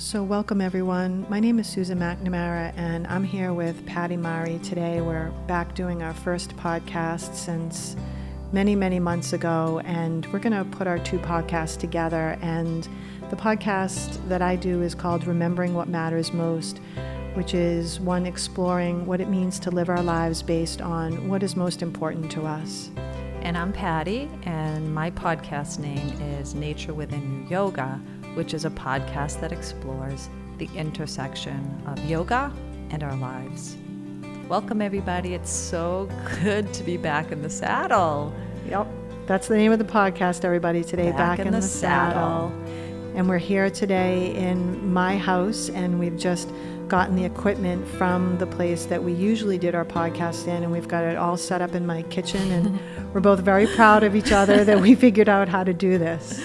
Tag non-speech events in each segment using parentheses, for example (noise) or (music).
So, welcome everyone. My name is Susan McNamara, and I'm here with Patty Mari today. We're back doing our first podcast since many, many months ago, and we're going to put our two podcasts together. And the podcast that I do is called Remembering What Matters Most, which is one exploring what it means to live our lives based on what is most important to us. And I'm Patty, and my podcast name is Nature Within You Yoga which is a podcast that explores the intersection of yoga and our lives. Welcome, everybody. It's so good to be back in the saddle. Yep. That's the name of the podcast, everybody, today. Back, back in, in, the, the saddle. saddle. And we're here today in my house, and we've just gotten the equipment from the place that we usually did our podcast in, and we've got it all set up in my kitchen. And (laughs) we're both very proud of each other that we figured out how to do this.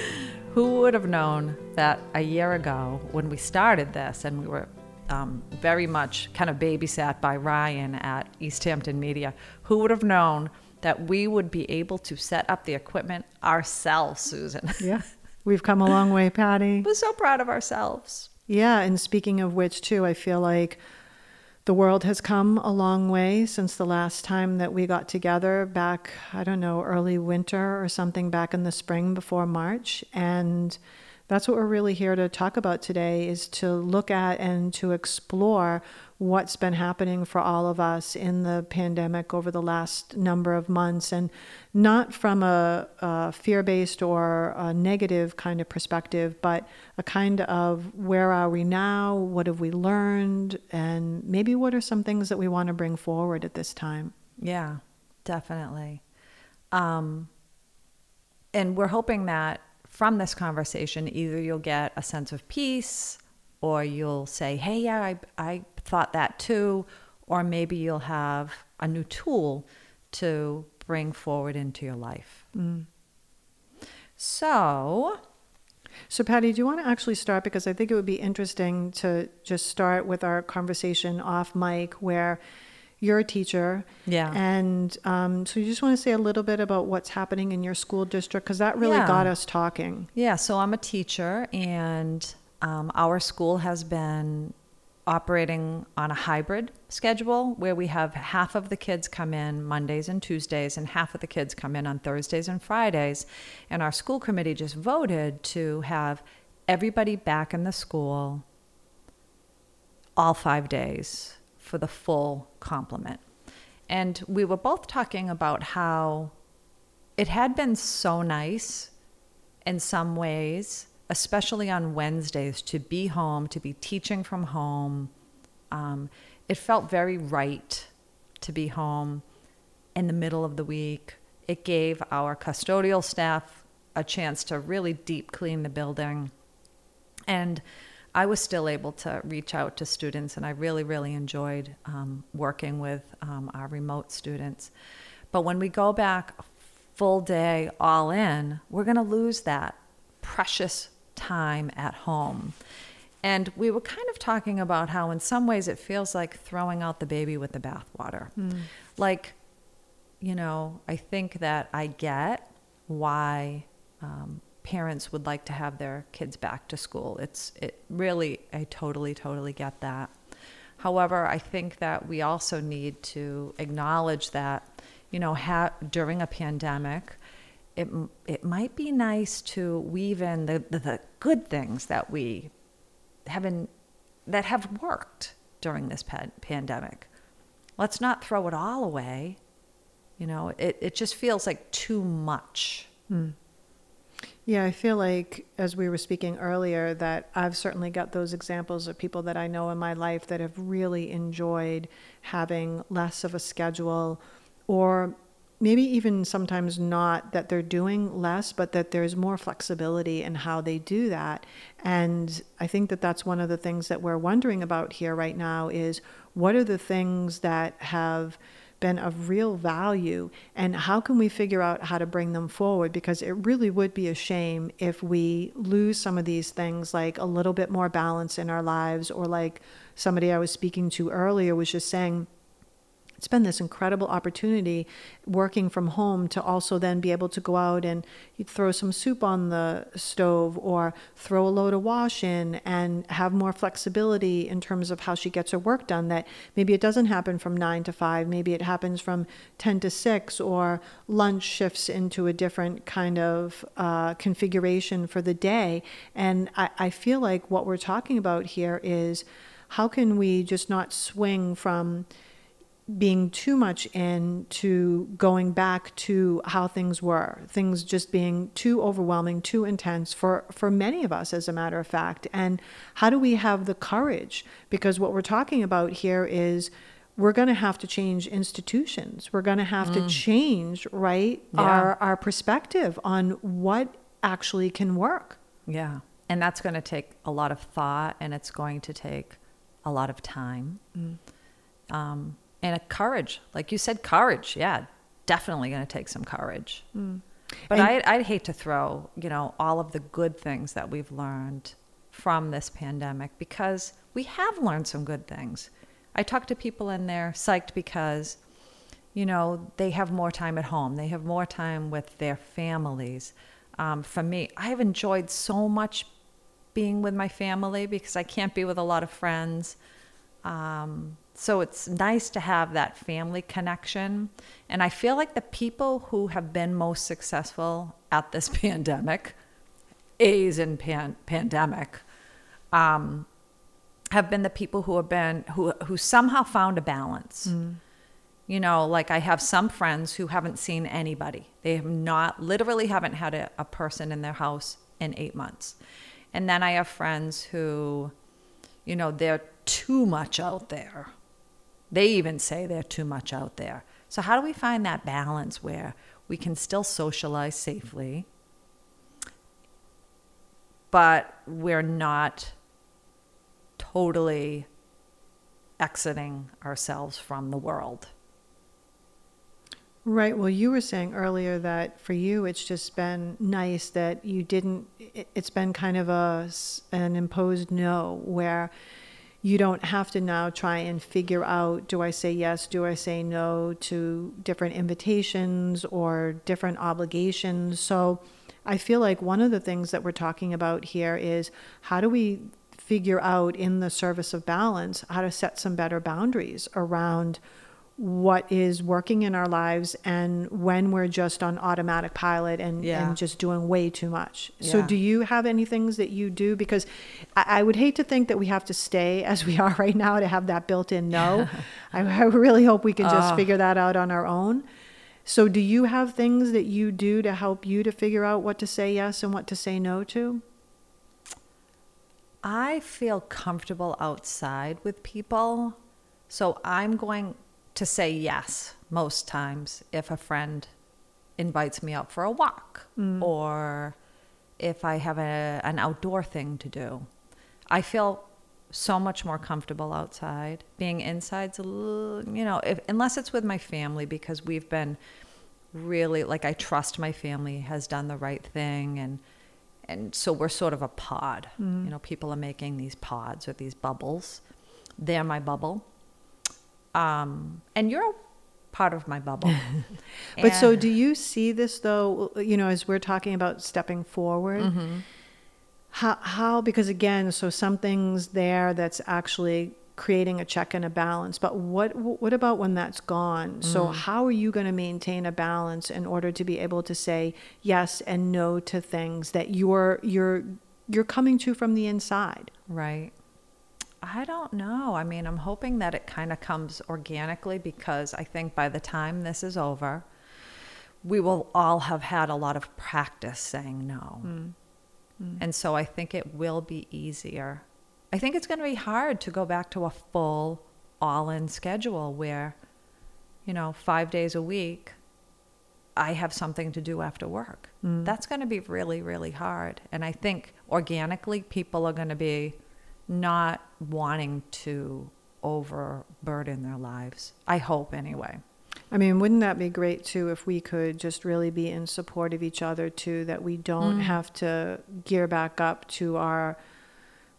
Who would have known that a year ago when we started this and we were um, very much kind of babysat by Ryan at East Hampton Media, who would have known that we would be able to set up the equipment ourselves, Susan? (laughs) Yeah, we've come a long way, Patty. We're so proud of ourselves. Yeah, and speaking of which, too, I feel like the world has come a long way since the last time that we got together back, I don't know, early winter or something back in the spring before March. And that's what we're really here to talk about today is to look at and to explore what's been happening for all of us in the pandemic over the last number of months and not from a, a fear-based or a negative kind of perspective but a kind of where are we now? What have we learned? And maybe what are some things that we want to bring forward at this time? Yeah definitely. Um, and we're hoping that from this conversation, either you'll get a sense of peace or you'll say, hey, yeah, I, I thought that too. Or maybe you'll have a new tool to bring forward into your life. Mm. So, so, Patty, do you want to actually start? Because I think it would be interesting to just start with our conversation off mic where you're a teacher. Yeah. And um, so you just want to say a little bit about what's happening in your school district because that really yeah. got us talking. Yeah. So I'm a teacher, and um, our school has been operating on a hybrid schedule where we have half of the kids come in Mondays and Tuesdays and half of the kids come in on Thursdays and Fridays. And our school committee just voted to have everybody back in the school all five days for the full complement. And we were both talking about how it had been so nice in some ways, especially on Wednesdays, to be home, to be teaching from home. Um, it felt very right to be home in the middle of the week. It gave our custodial staff a chance to really deep clean the building. And I was still able to reach out to students, and I really, really enjoyed um, working with um, our remote students. But when we go back full day, all in, we're going to lose that precious time at home. And we were kind of talking about how, in some ways, it feels like throwing out the baby with the bathwater. Mm. Like, you know, I think that I get why um, parents would like to have their kids back to school. It's it really I totally totally get that. However, I think that we also need to acknowledge that you know ha- during a pandemic it it might be nice to weave in the, the, the good things that we haven't that have worked during this pa- pandemic. Let's not throw it all away. You know, it, it just feels like too much. Hmm. Yeah, I feel like, as we were speaking earlier, that I've certainly got those examples of people that I know in my life that have really enjoyed having less of a schedule, or maybe even sometimes not that they're doing less, but that there's more flexibility in how they do that. And I think that that's one of the things that we're wondering about here right now is what are the things that have been of real value and how can we figure out how to bring them forward? Because it really would be a shame if we lose some of these things like a little bit more balance in our lives or like somebody I was speaking to earlier was just saying it's been this incredible opportunity working from home to also then be able to go out and throw some soup on the stove or throw a load of wash in and have more flexibility in terms of how she gets her work done that maybe it doesn't happen from 9 to 5 maybe it happens from 10 to 6 or lunch shifts into a different kind of uh, configuration for the day. And I, I feel like what we're talking about here is how can we just not swing from being too much into going back to how things were things just being too overwhelming too intense for for many of us as a matter of fact and how do we have the courage because what we're talking about here is we're going to have to change institutions we're going to have mm. to change right yeah. our our perspective on what actually can work yeah and that's going to take a lot of thought and it's going to take a lot of time mm. um, and a courage. Like you said, courage. Yeah, definitely going to take some courage. Mm. But I'd, I'd hate to throw, you know, all of the good things that we've learned from this pandemic because we have learned some good things. I talk to people and they're psyched because, you know, they have more time at home. They have more time with their families. Um, for me, I have enjoyed so much being with my family because I can't be with a lot of friends. Um, so it's nice to have that family connection. And I feel like the people who have been most successful at this (laughs) pandemic, A's in pan- pandemic, um, have been the people who have been who who somehow found a balance. Mm. You know, like I have some friends who haven't seen anybody. They have not literally haven't had a, a person in their house in eight months. And then I have friends who, you know, they're too much out there. They even say they're too much out there. So, how do we find that balance where we can still socialize safely, but we're not totally exiting ourselves from the world? Right. Well, you were saying earlier that for you, it's just been nice that you didn't, it's been kind of a, an imposed no where you don't have to now try and figure out do I say yes, do I say no to different invitations or different obligations. So I feel like one of the things that we're talking about here is how do we figure out in the service of balance how to set some better boundaries around what is working in our lives and when we're just on automatic pilot and, yeah. and just doing way too much. Yeah. So, do you have any things that you do? Because I, I, would hate to think that we have to stay (laughs) as we are right now to have that built in no. (laughs) I, I, really hope we can just figure that out on our own. So, do you have things that you do to help you to figure out what to say yes and what to say no to? I feel comfortable outside with people. So, I'm going to say yes most times if a friend invites me out for a walk mm. or if I have a, an outdoor thing to do. I feel so much more comfortable outside. Being inside's a little, you know, if, unless it's with my family because we've been really like I trust my family has done the right thing and and so we're sort of a pod. Mm. You know, people are making these pods or these bubbles. They're my bubble. Um, and you're part of my bubble. (laughs) but so do you see this though, you know, as we're talking about stepping forward? Mm-hmm. How, how, because again, so something's there that's actually creating a check and a balance but what what about when that's gone so mm. how are you going to maintain a balance in order to be able to say yes and no to things that you're you're you're coming to from the inside right I don't know. I mean, I'm hoping that it kind of comes organically because I think by the time this is over, we will all have had a lot of practice saying no. Mm. Mm. And so I think it will be easier. I think it's going to be hard to go back to a full all in schedule where, you know, five days a week, I have something to do after work. Mm. That's going to be really, really hard. And I think organically, people are going to be not wanting to overburden their lives. I hope, anyway. I mean, wouldn't that be great too if we could just really be in support of each other too, that we don't mm. have to gear back up to our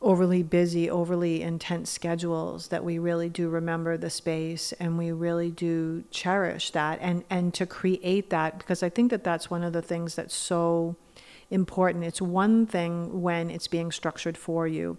overly busy, overly intense schedules that we really do remember the space and we really do cherish that and and to create that because I think that that's one of the things that's so important. It's one thing when it's being structured for you,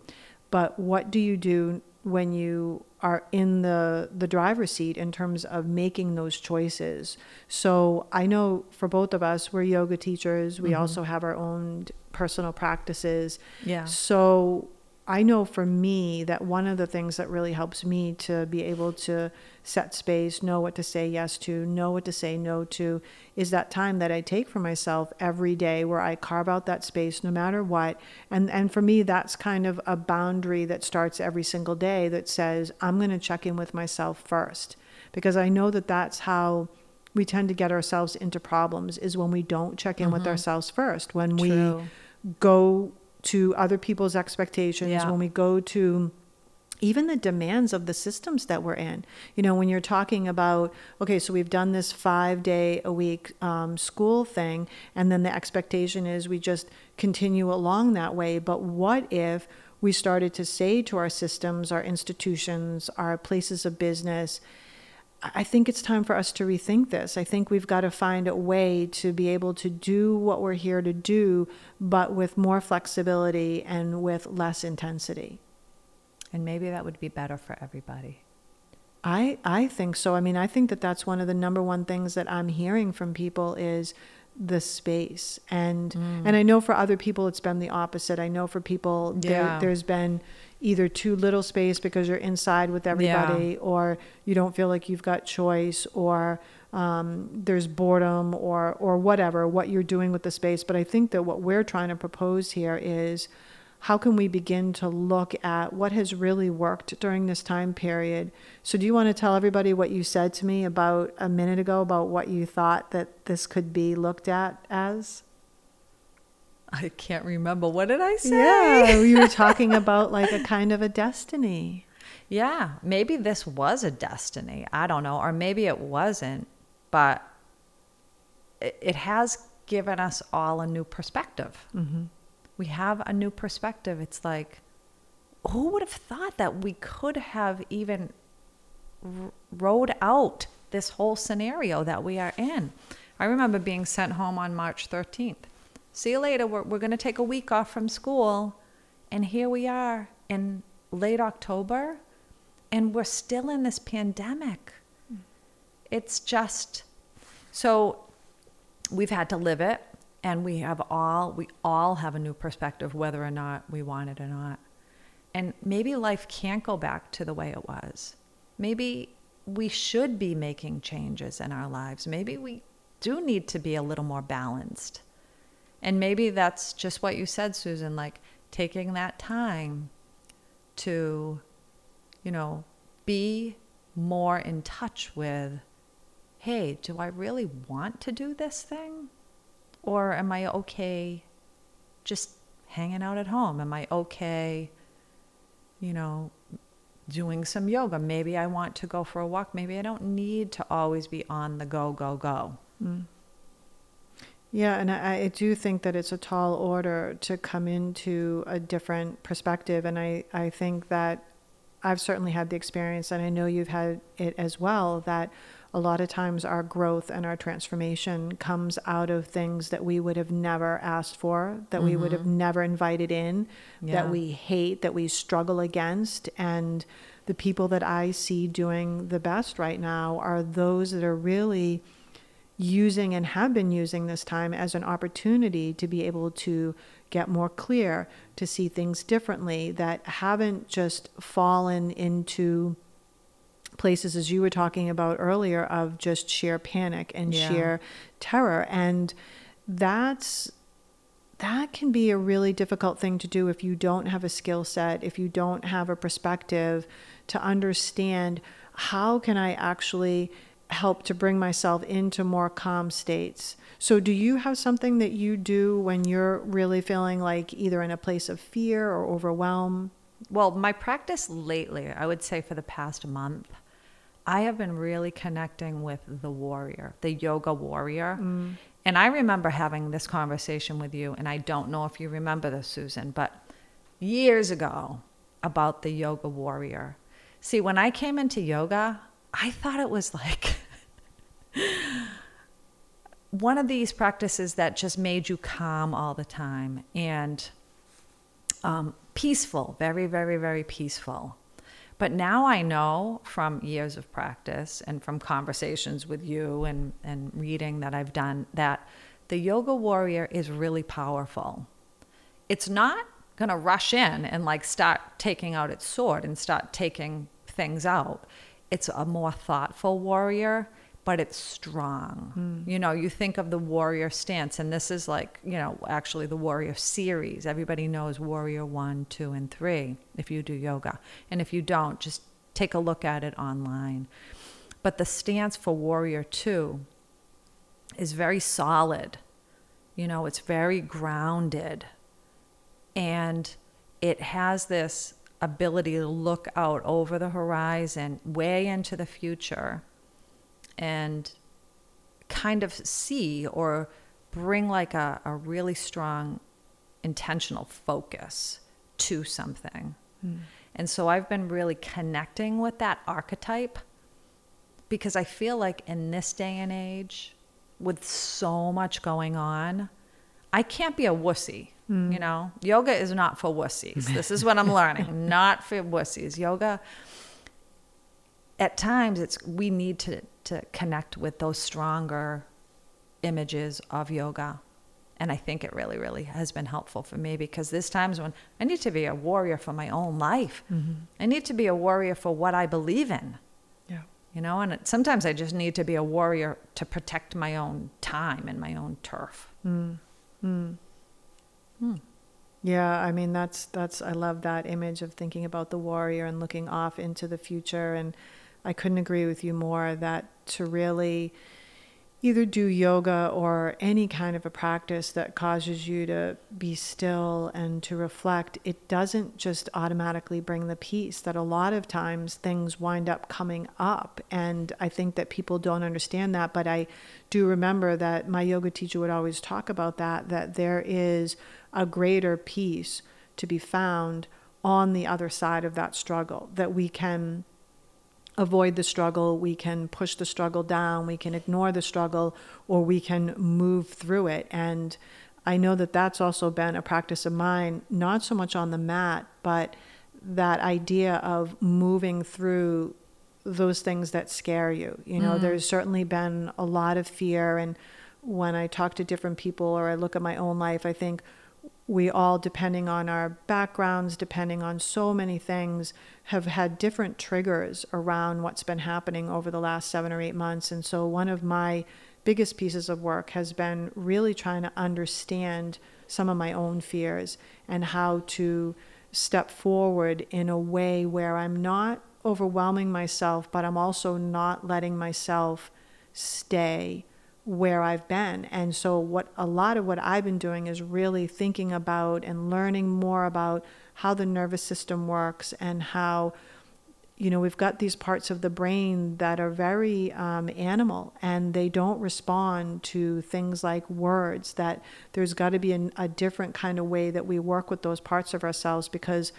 but what do you do when you are in the the driver's seat in terms of making those choices. So I know for both of us, we're yoga teachers. We mm-hmm. also have our own personal practices. Yeah. So I know for me that one of the things that really helps me to be able to set space, know what to say yes to, know what to say no to, is that time that I take for myself every day where I carve out that space no matter what. And and for me that's kind of a boundary that starts every single day that says I'm going to check in with myself first because I know that that's how we tend to get ourselves into problems is when we don't check in mm-hmm. with ourselves first, when True. we go to other people's expectations, yeah. when we go to even the demands of the systems that we're in. You know, when you're talking about, okay, so we've done this five day a week um, school thing, and then the expectation is we just continue along that way. But what if we started to say to our systems, our institutions, our places of business, I think it's time for us to rethink this. I think we've got to find a way to be able to do what we're here to do, but with more flexibility and with less intensity. And maybe that would be better for everybody. I I think so. I mean, I think that that's one of the number one things that I'm hearing from people is the space. And mm. and I know for other people it's been the opposite. I know for people yeah. there, there's been either too little space because you're inside with everybody, yeah. or you don't feel like you've got choice, or um, there's boredom, or or whatever what you're doing with the space. But I think that what we're trying to propose here is how can we begin to look at what has really worked during this time period? So, do you want to tell everybody what you said to me about a minute ago about what you thought that this could be looked at as? I can't remember. What did I say? Yeah, you were talking (laughs) about like a kind of a destiny. Yeah, maybe this was a destiny. I don't know. Or maybe it wasn't, but it, it has given us all a new perspective. Mm-hmm. We have a new perspective. It's like, who would have thought that we could have even r- rode out this whole scenario that we are in? I remember being sent home on March 13th see you later. We're, we're going to take a week off from school. And here we are in late October, and we're still in this pandemic. It's just so we've had to live it, and we have all we all have a new perspective, whether or not we want it or not. And maybe life can't go back to the way it was. Maybe we should be making changes in our lives. Maybe we do need to be a little more balanced. And maybe that's just what you said, Susan, like taking that time to, you know, be more in touch with hey, do I really want to do this thing? Or am I okay just hanging out at home? Am I okay, you know, doing some yoga? Maybe I want to go for a walk. Maybe I don't need to always be on the go, go, go. Mm. Yeah, and I, I, do think that it's a tall order to come into a different perspective. And I, I think that I've certainly had the experience, and I know you've had it as well, that a lot of times our growth and our transformation comes out of things that we would have never asked for, that mm-hmm. we would have mm-hmm. never invited in, yeah. that we hate, that we struggle against. And the people that I see doing the best right now are those that are really using and have been using this time as an opportunity to be able to get more clear, to see things differently, that haven't just fallen into places, as you were talking about earlier, of just sheer panic and yeah. sheer terror. And that's that can be a really difficult thing to do if you don't have a skill set, if you don't have a perspective to understand how can I actually help to bring myself into more calm states. So, do you have something that you do when you're really feeling like either in a place of fear or overwhelm? Well, my practice lately, I would say for the past month, I have been really connecting with the warrior, the yoga warrior. Mm. And I remember having this conversation with you, and I don't know if you remember this, Susan, but years ago about the yoga warrior. See, when I came into yoga, I thought it was like (laughs) one of these practices that just made you calm all the time and um, peaceful, very, very, very peaceful. But now I know from years of practice and from conversations with you and, and reading that I've done that the yoga warrior is really powerful. It's not going to rush in and like start taking out its sword and start taking things out. It's a more thoughtful warrior but it's strong. Mm. You know, you think of the warrior stance, and this is like, you know, actually the warrior series. Everybody knows warrior one, two, and three if you do yoga. And if you don't, just take a look at it online. But the stance for warrior two is very solid. You know, it's very grounded. And it has this ability to look out over the horizon, way into the future and kind of see or bring like a, a really strong intentional focus to something. Mm. And so I've been really connecting with that archetype because I feel like in this day and age, with so much going on, I can't be a wussy. Mm. You know, yoga is not for wussies. this is what I'm learning. (laughs) not for wussies. Yoga, at times, it's we need to to connect with those stronger images of yoga. And I think it really, really has been helpful for me because there's times when I need to be a warrior for my own life. Mm-hmm. I need to be a warrior for what I believe in. Yeah. You know, and it, sometimes I just need to be a warrior to protect my own time and my own turf. Mm. Mm. Mm. Yeah, I mean that's that's I love that image of thinking about the warrior and looking off into the future and I couldn't agree with you more that to really either do yoga or any kind of a practice that causes you to be still and to reflect, it doesn't just automatically bring the peace. That a lot of times things wind up coming up. And I think that people don't understand that. But I do remember that my yoga teacher would always talk about that, that there is a greater peace to be found on the other side of that struggle, that we can avoid the struggle, we can push the struggle down, we can ignore the struggle, or we can move through it. And I know that that's also been a practice of mine, not so much on the mat, but that idea of moving through those things that scare you. You know, mm. there's certainly been a lot of fear. And when I talk to different people or I look at my own life, I think we all, depending on our backgrounds, depending on so many things, have had different triggers around what's been happening over the last seven or eight months. And so, one of my biggest pieces of work has been really trying to understand some of my own fears and how to step forward in a way where I'm not overwhelming myself, but I'm also not letting myself stay where I've been. And so what a lot of what I've been doing is really thinking about and learning more about how the nervous system works and how you know we've got these parts of the brain that are very um, animal and they don't respond to things like words that there's got to be an, a different kind of way that we work with those parts of ourselves because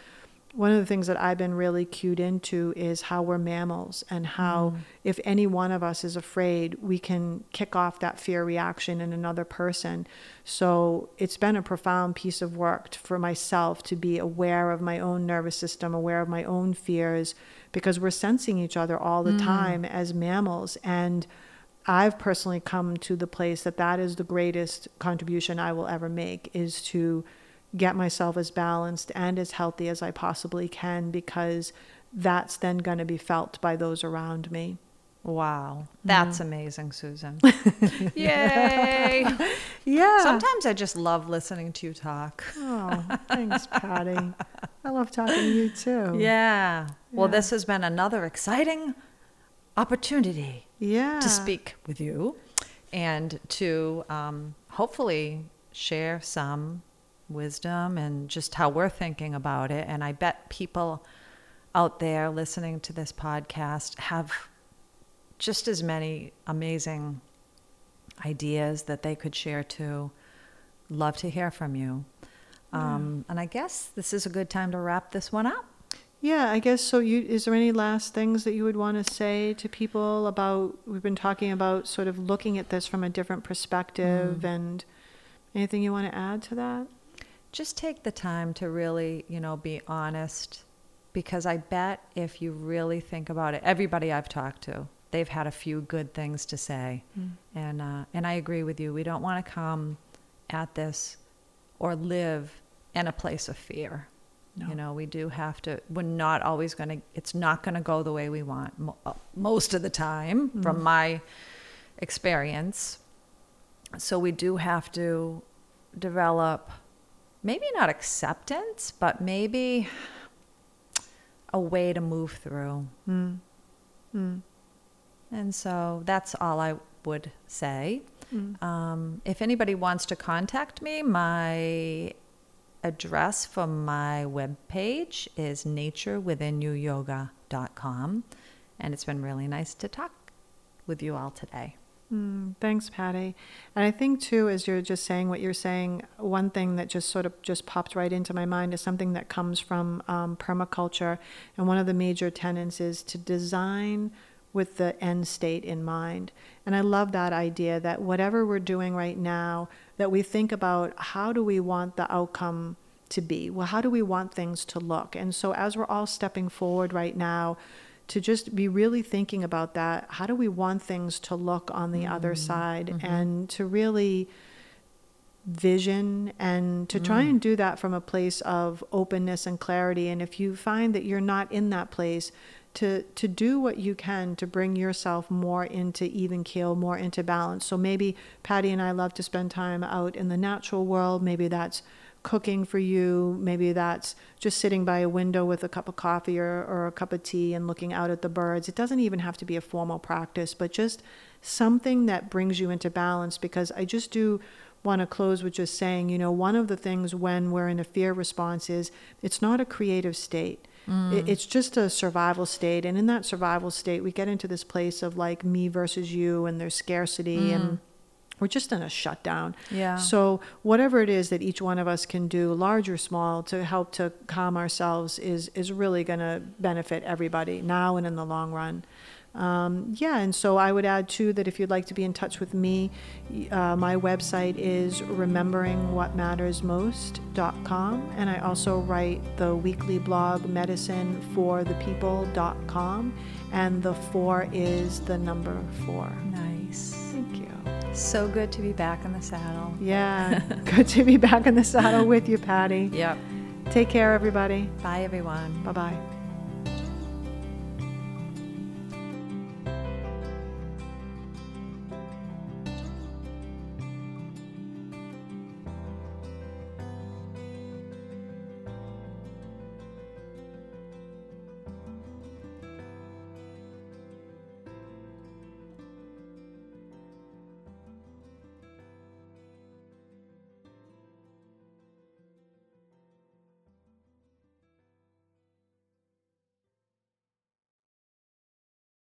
one of the things that I've been really cued into is how we're mammals and how mm. if any one of us is afraid, we can kick off that fear reaction in another person. So it's been a profound piece of work for myself to be aware of my own nervous system, aware of my own fears, because we're sensing each other all the mm. time as mammals. And I've personally come to the place that that is the greatest contribution I will ever make is to get myself as balanced and as healthy as I possibly can because that's then going to be felt by those around me. Wow. That's mm. amazing, Susan. (laughs) Yay. (laughs) yeah. Sometimes I just love listening to you talk. oh, thanks, (laughs) Patty. I love talking to you too. Yeah. Well, this has been another exciting opportunity yeah. to speak with you and to um, hopefully share some wisdom and just how we're thinking about it. And I bet people out there listening to this podcast have just as many amazing ideas that they could share too. Love to hear from you. Um, And I guess this is a good time to wrap this one up. Yeah, I guess so. You is there any last things that you would want to say to people about? We've been talking about sort of looking at this from a different perspective, and anything you want to add to that? Just take the time to really, you know, be honest because I bet if you really think about it, everybody I've talked to, they've had a few good things to say. And uh, and I agree with you. We don't want to come at this or live in a place of fear. No. You know, we do have to. We're not always going to. It's not going to go the way we want uh, most of the time, from my experience. So we do have to develop, maybe not acceptance, but maybe a way to move through. Mm. Mm. And so that's all I would say. Mm. Um, if anybody wants to contact me, my address for my webpage is naturewithinyouyoga.com. And it's been really nice to talk with you all today. Mm, thanks, Patty. And I think too, as you're just saying what you're saying, one thing that just sort of just popped right into my mind is something that comes from um, permaculture, and one of the major tenets is to design with the end state in mind. And I love that idea that whatever we're doing right now, that we think about how do we want the outcome to be? Well, how do we want things to look? And so as we're all stepping forward right now, to just be really thinking about that. How do we want things to look on the other mm-hmm. side? Mm-hmm. And to really vision and to try mm. and do that from a place of openness and clarity. And if you find that you're not in that place, to, to do what you can to bring yourself more into even keel, more into balance. So maybe Patty and I love to spend time out in the natural world. Maybe that's cooking for you. Maybe that's just sitting by a window with a cup of coffee or, or a cup of tea and looking out at the birds. It doesn't even have to be a formal practice, but just something that brings you into balance because I just do want to close with just saying, you know, one of the things when we're in a fear response is it's not a creative state. Mm. It, it's just a survival state. And in that survival state, we get into this place of like me versus you, and there's scarcity, mm. and we're just in a shutdown. Yeah. So, whatever it is that each one of us can do, large or small, to help to calm ourselves is, is really going to benefit everybody now and in the long run. Um, yeah, and so I would add too that if you'd like to be in touch with me, uh, my website is rememberingwhatmattersmost.com, and I also write the weekly blog medicine4thepeople.com, and the four is the number four. Nice. Thank you. So good to be back in the saddle. Yeah, (laughs) good to be back in the saddle with you, Patty. Yep. Take care, everybody. Bye, everyone. Bye bye.